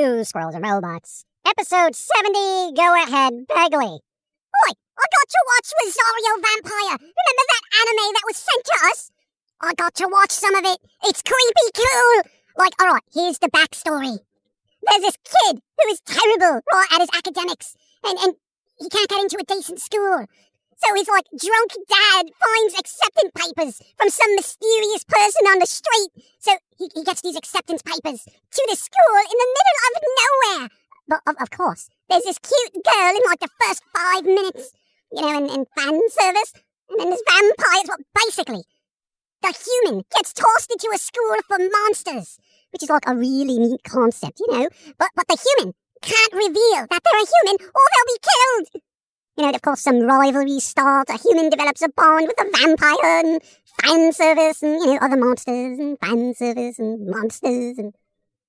To Squirrels and Robots. Episode 70, Go Ahead, Bagley. Oi, I got to watch Rosario Vampire. Remember that anime that was sent to us? I got to watch some of it. It's creepy cool. Like, alright, here's the backstory. There's this kid who is terrible, right, at his academics, and, and he can't get into a decent school. So his like drunk dad finds acceptance papers from some mysterious person on the street. So he, he gets these acceptance papers to the school in the middle of nowhere. But of, of course, there's this cute girl in like the first five minutes, you know, in, in fan service. And then this vampire is what basically the human gets tossed into a school for monsters, which is like a really neat concept, you know. But but the human can't reveal that they're a human or they'll be killed. You know, of course, some rivalry starts. A human develops a bond with a vampire and fan service and, you know, other monsters and fan service and monsters and.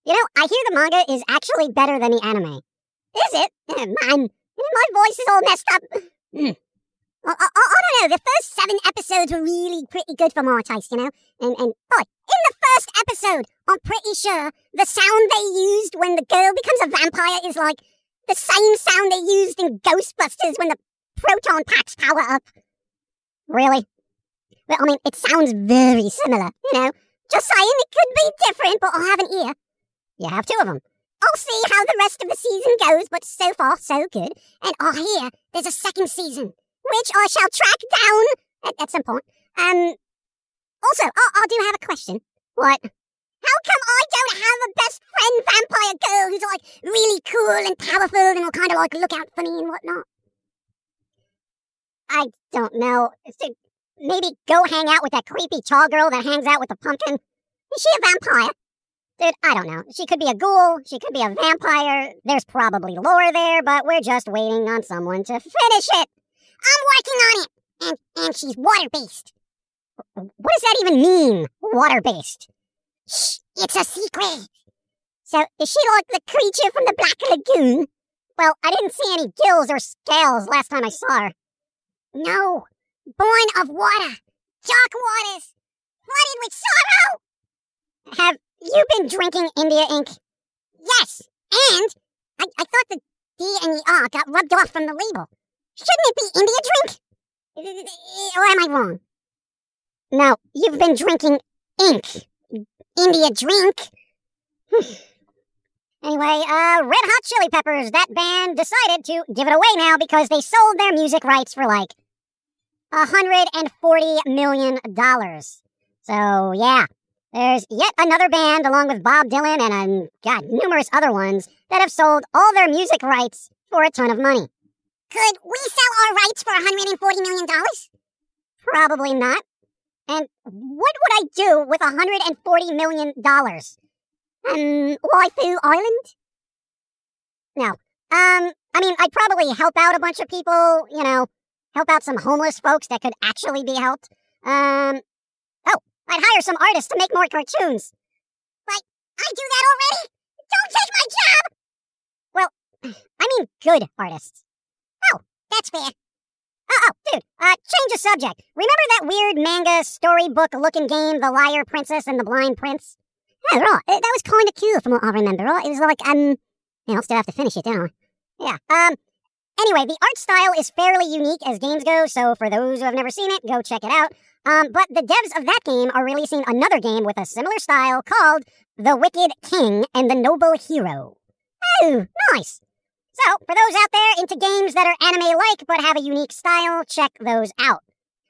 You know, I hear the manga is actually better than the anime. Is it? Eh, man, my voice is all messed up. I, I, I, don't know. The first seven episodes were really pretty good for my taste, you know? And, and, boy, in the first episode, I'm pretty sure the sound they used when the girl becomes a vampire is like the same sound they used in Ghostbusters when the proton packs power up. Really? Well, I mean, it sounds very similar, you know? Just saying, it could be different, but I have an ear. You have two of them. I'll see how the rest of the season goes, but so far, so good. And I hear there's a second season, which I shall track down at, at some point. Um, also, I, I do have a question. What? How come I don't have a best friend vampire girl who's like really cool and powerful and will kind of like look out for me and whatnot? I don't know. Maybe go hang out with that creepy tall girl that hangs out with the pumpkin. Is she a vampire? Dude, I don't know. She could be a ghoul. She could be a vampire. There's probably lore there, but we're just waiting on someone to finish it. I'm working on it. And, and she's water based. What does that even mean, water based? Shh, it's a secret. So, is she like the creature from the Black Lagoon? Well, I didn't see any gills or scales last time I saw her. No, born of water, dark waters, flooded with sorrow. Have you been drinking India ink? Yes, and I, I thought the D and the R got rubbed off from the label. Shouldn't it be India drink? Or am I wrong? No, you've been drinking ink. India drink. anyway, uh, Red Hot Chili Peppers, that band decided to give it away now because they sold their music rights for like $140 million. So, yeah, there's yet another band along with Bob Dylan and, um, God, numerous other ones that have sold all their music rights for a ton of money. Could we sell our rights for $140 million? Probably not. And what would I do with $140 million? Um, Waifu Island? No. Um, I mean, I'd probably help out a bunch of people, you know, help out some homeless folks that could actually be helped. Um, oh, I'd hire some artists to make more cartoons. Like, I do that already? Don't take my job! Well, I mean good artists. Oh, that's fair. Oh, oh, dude, uh, change of subject. Remember that weird manga storybook looking game, The Liar Princess and the Blind Prince? Yeah, right. That was kind of cute from what I remember? It was like, um, I'll still have to finish it, don't I? Yeah, um, Anyway, the art style is fairly unique as games go, so for those who have never seen it, go check it out. Um, but the devs of that game are releasing another game with a similar style called The Wicked King and the Noble Hero. Oh, nice. So, for those out there into games that are anime like but have a unique style, check those out.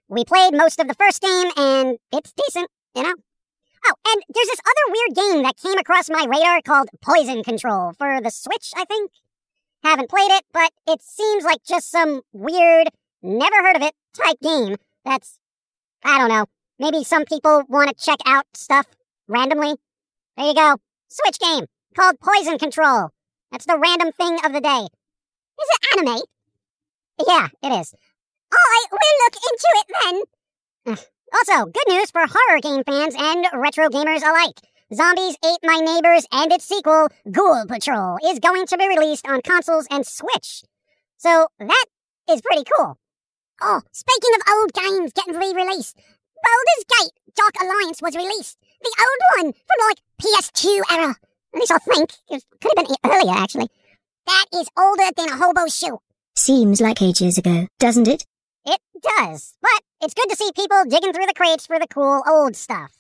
We played most of the first game and it's decent, you know? Oh, and there's this other weird game that came across my radar called Poison Control for the Switch, I think. Haven't played it, but it seems like just some weird, never heard of it type game that's, I don't know, maybe some people want to check out stuff randomly. There you go. Switch game called Poison Control. That's the random thing of the day. Is it anime? Yeah, it is. I will look into it then. Also, good news for horror game fans and retro gamers alike. Zombies Ate My Neighbors and its sequel, Ghoul Patrol, is going to be released on consoles and Switch. So that is pretty cool. Oh, speaking of old games getting re-released, Baldur's Gate Dark Alliance was released. The old one from like PS2 era. At least I think. It could have been earlier, actually. That is older than a hobo shoe. Seems like ages ago, doesn't it? It does, but it's good to see people digging through the crates for the cool old stuff.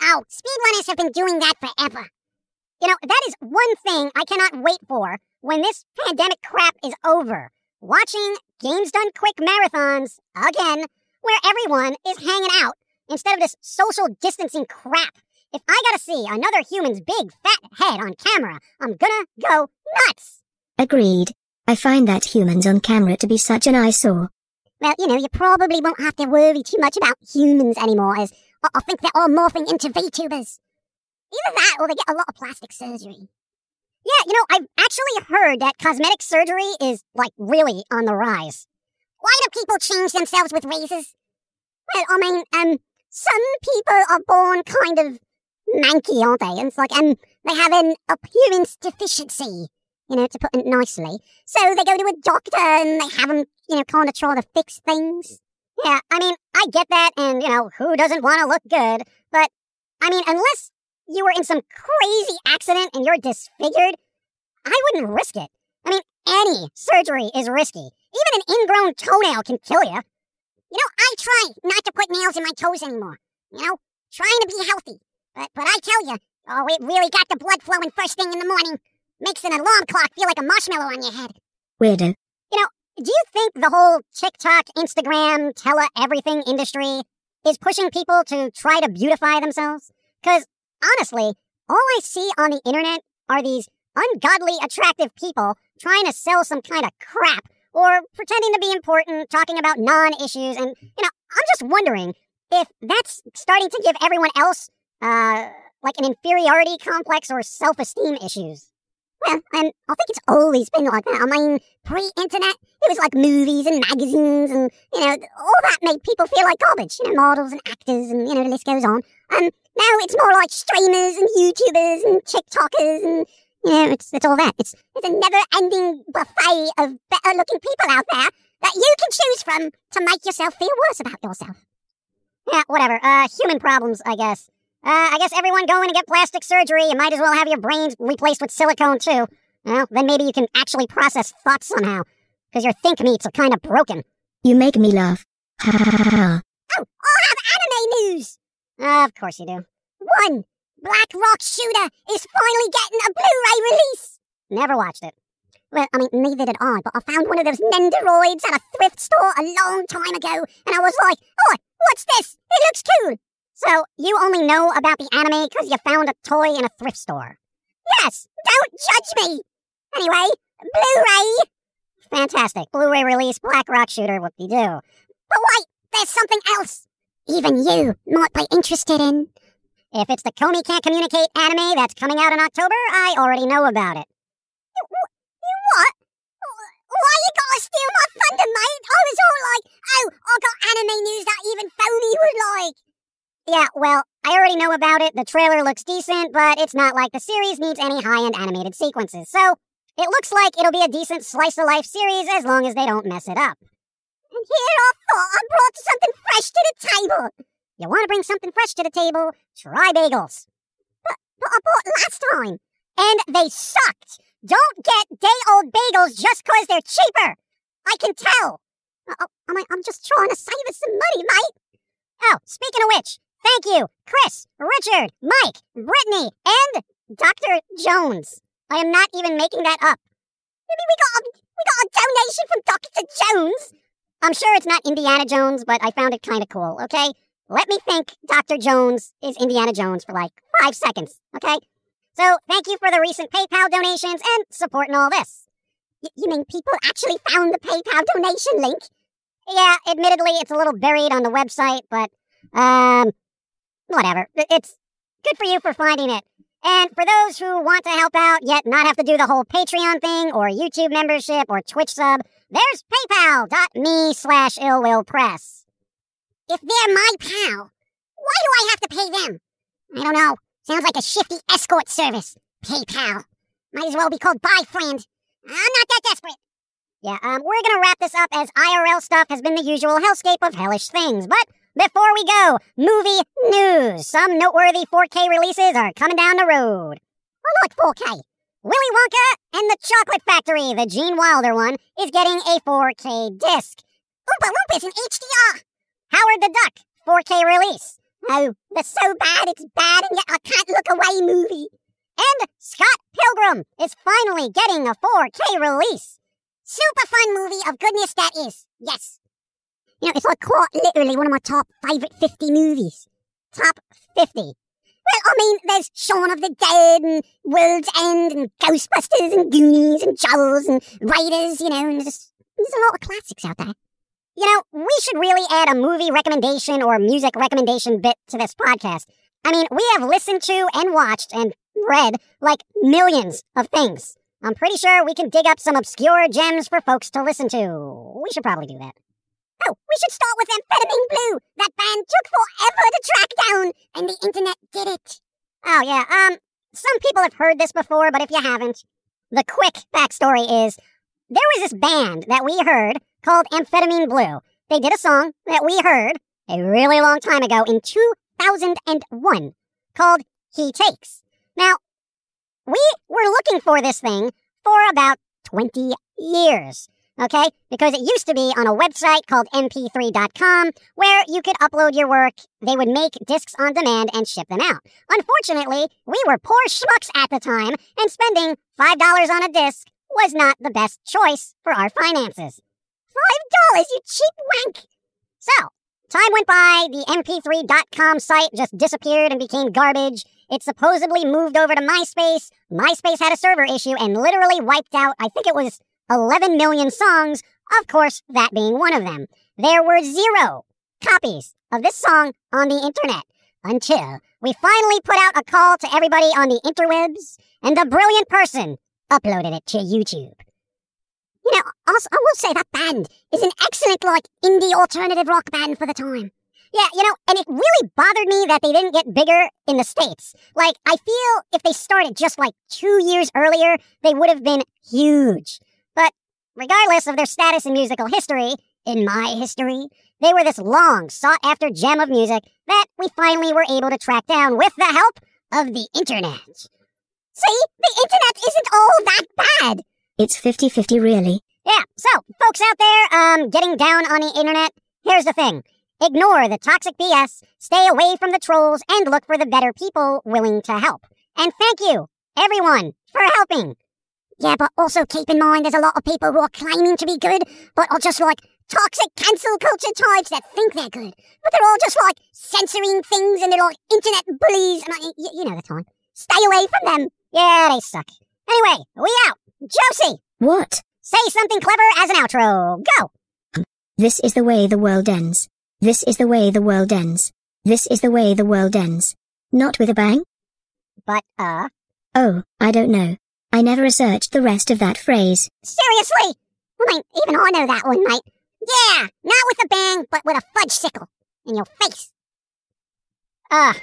Oh, speedrunners have been doing that forever. You know, that is one thing I cannot wait for when this pandemic crap is over. Watching Games Done Quick marathons again, where everyone is hanging out instead of this social distancing crap. If I gotta see another human's big fat head on camera, I'm gonna go nuts. Agreed. I find that humans on camera to be such an eyesore. Well, you know, you probably won't have to worry too much about humans anymore, as I, I think they're all morphing into VTubers. Either that or they get a lot of plastic surgery. Yeah, you know, I've actually heard that cosmetic surgery is, like, really on the rise. Why do people change themselves with razors? Well, I mean, um, some people are born kind of manky, aren't they? And it's like, um, they have an appearance deficiency you know, to put it nicely. So they go to a doctor and they have them, you know, kind of try to fix things. Yeah, I mean, I get that, and, you know, who doesn't want to look good? But, I mean, unless you were in some crazy accident and you're disfigured, I wouldn't risk it. I mean, any surgery is risky. Even an ingrown toenail can kill you. You know, I try not to put nails in my toes anymore. You know, trying to be healthy. But, but I tell you, oh, it really got the blood flowing first thing in the morning. Makes an alarm clock feel like a marshmallow on your head. Weirdo. You know, do you think the whole TikTok, Instagram, tele everything industry is pushing people to try to beautify themselves? Because honestly, all I see on the internet are these ungodly attractive people trying to sell some kind of crap or pretending to be important, talking about non issues. And, you know, I'm just wondering if that's starting to give everyone else, uh, like an inferiority complex or self esteem issues. Well, and I think it's always been like that. I mean, pre-internet, it was like movies and magazines, and you know, all that made people feel like garbage. You know, models and actors, and you know, the list goes on. And now it's more like streamers and YouTubers and TikTokers, and you know, it's it's all that. It's it's a never-ending buffet of better-looking people out there that you can choose from to make yourself feel worse about yourself. Yeah, whatever. Uh, human problems, I guess. Uh, I guess everyone going to get plastic surgery, you might as well have your brains replaced with silicone too. Well, then maybe you can actually process thoughts somehow, because your think meats are kind of broken. You make me laugh. Ha ha ha ha. Oh, I'll have anime news! Uh, of course you do. One, Black Rock Shooter is finally getting a Blu-ray release! Never watched it. Well, I mean, neither did I, but I found one of those Nendoroids at a thrift store a long time ago, and I was like, oh, what's this? It looks cool! So, you only know about the anime because you found a toy in a thrift store. Yes, don't judge me! Anyway, Blu-ray! Fantastic. Blu-ray release, Black Rock Shooter, whoop-de-doo. But wait, there's something else! Even you might be interested in. If it's the Komi Can't Communicate anime that's coming out in October, I already know about it. What? Why you gotta steal my thunder, mate? I was all like, oh, I got anime news that even Phony would like. Yeah, well, I already know about it. The trailer looks decent, but it's not like the series needs any high end animated sequences. So, it looks like it'll be a decent slice of life series as long as they don't mess it up. And here I thought I brought something fresh to the table. You want to bring something fresh to the table? Try bagels. But, but I bought last time, and they sucked. Don't get day old bagels just 'cause they're cheaper. I can tell. Uh, I, I'm just trying to save us some money, mate. Oh, speaking of which, Thank you, Chris, Richard, Mike, Brittany, and Dr. Jones. I am not even making that up. Maybe we got a, we got a donation from Dr. Jones. I'm sure it's not Indiana Jones, but I found it kind of cool, okay? let me think Dr. Jones is Indiana Jones for like five seconds, okay? So thank you for the recent PayPal donations and supporting all this. Y- you mean people actually found the PayPal donation link? Yeah, admittedly, it's a little buried on the website, but, um, whatever. It's good for you for finding it. And for those who want to help out yet not have to do the whole Patreon thing or YouTube membership or Twitch sub, there's paypal.me slash illwillpress. If they're my pal, why do I have to pay them? I don't know. Sounds like a shifty escort service. PayPal. Might as well be called Bye Friend. I'm not that desperate. Yeah, um, we're gonna wrap this up as IRL stuff has been the usual hellscape of hellish things. But before we go, movie news. Some noteworthy 4K releases are coming down the road. Oh, look, 4K. Willy Wonka and the Chocolate Factory, the Gene Wilder one, is getting a 4K disc. Oompa Loompas in HDR. Howard the Duck, 4K release. Oh, the so bad it's bad and yet I can't look away movie. And Scott Pilgrim is finally getting a 4K release. Super fun movie of goodness that is. Yes. You know, it's like quite literally one of my top favorite 50 movies. Top 50. Well, I mean, there's Shaun of the Dead and World's End and Ghostbusters and Goonies and Jaws and Raiders, you know, and just, there's a lot of classics out there. You know, we should really add a movie recommendation or music recommendation bit to this podcast. I mean, we have listened to and watched and read like millions of things. I'm pretty sure we can dig up some obscure gems for folks to listen to. We should probably do that. Oh, we should start with Amphetamine Blue. That band took forever to track down, and the internet did it. Oh yeah, um, some people have heard this before, but if you haven't, the quick backstory is there was this band that we heard called Amphetamine Blue. They did a song that we heard a really long time ago in 2001 called He Takes. Now, we were looking for this thing for about 20 years. Okay? Because it used to be on a website called mp3.com where you could upload your work. They would make discs on demand and ship them out. Unfortunately, we were poor schmucks at the time and spending $5 on a disc was not the best choice for our finances. $5, you cheap wank! So, time went by, the mp3.com site just disappeared and became garbage. It supposedly moved over to MySpace. MySpace had a server issue and literally wiped out, I think it was 11 million songs, of course, that being one of them. There were zero copies of this song on the internet until we finally put out a call to everybody on the interwebs, and the brilliant person uploaded it to YouTube. You know, also, I will say that band is an excellent, like, indie alternative rock band for the time. Yeah, you know, and it really bothered me that they didn't get bigger in the States. Like, I feel if they started just like two years earlier, they would have been huge. Regardless of their status in musical history, in my history, they were this long sought after gem of music that we finally were able to track down with the help of the internet. See, the internet isn't all that bad. It's 50 50 really. Yeah, so, folks out there, um, getting down on the internet, here's the thing. Ignore the toxic BS, stay away from the trolls, and look for the better people willing to help. And thank you, everyone, for helping. Yeah, but also keep in mind there's a lot of people who are claiming to be good, but are just like toxic cancel culture types that think they're good. But they're all just like censoring things and they're like internet bullies, and I, y- you know the time. Stay away from them. Yeah, they suck. Anyway, we out. Josie, What? say something clever as an outro. Go. This is the way the world ends. This is the way the world ends. This is the way the world ends. Not with a bang? But, uh, Oh, I don't know. I never researched the rest of that phrase. seriously? I even I know that one, mate. Yeah, not with a bang, but with a Fudgsicle in your face. Uh.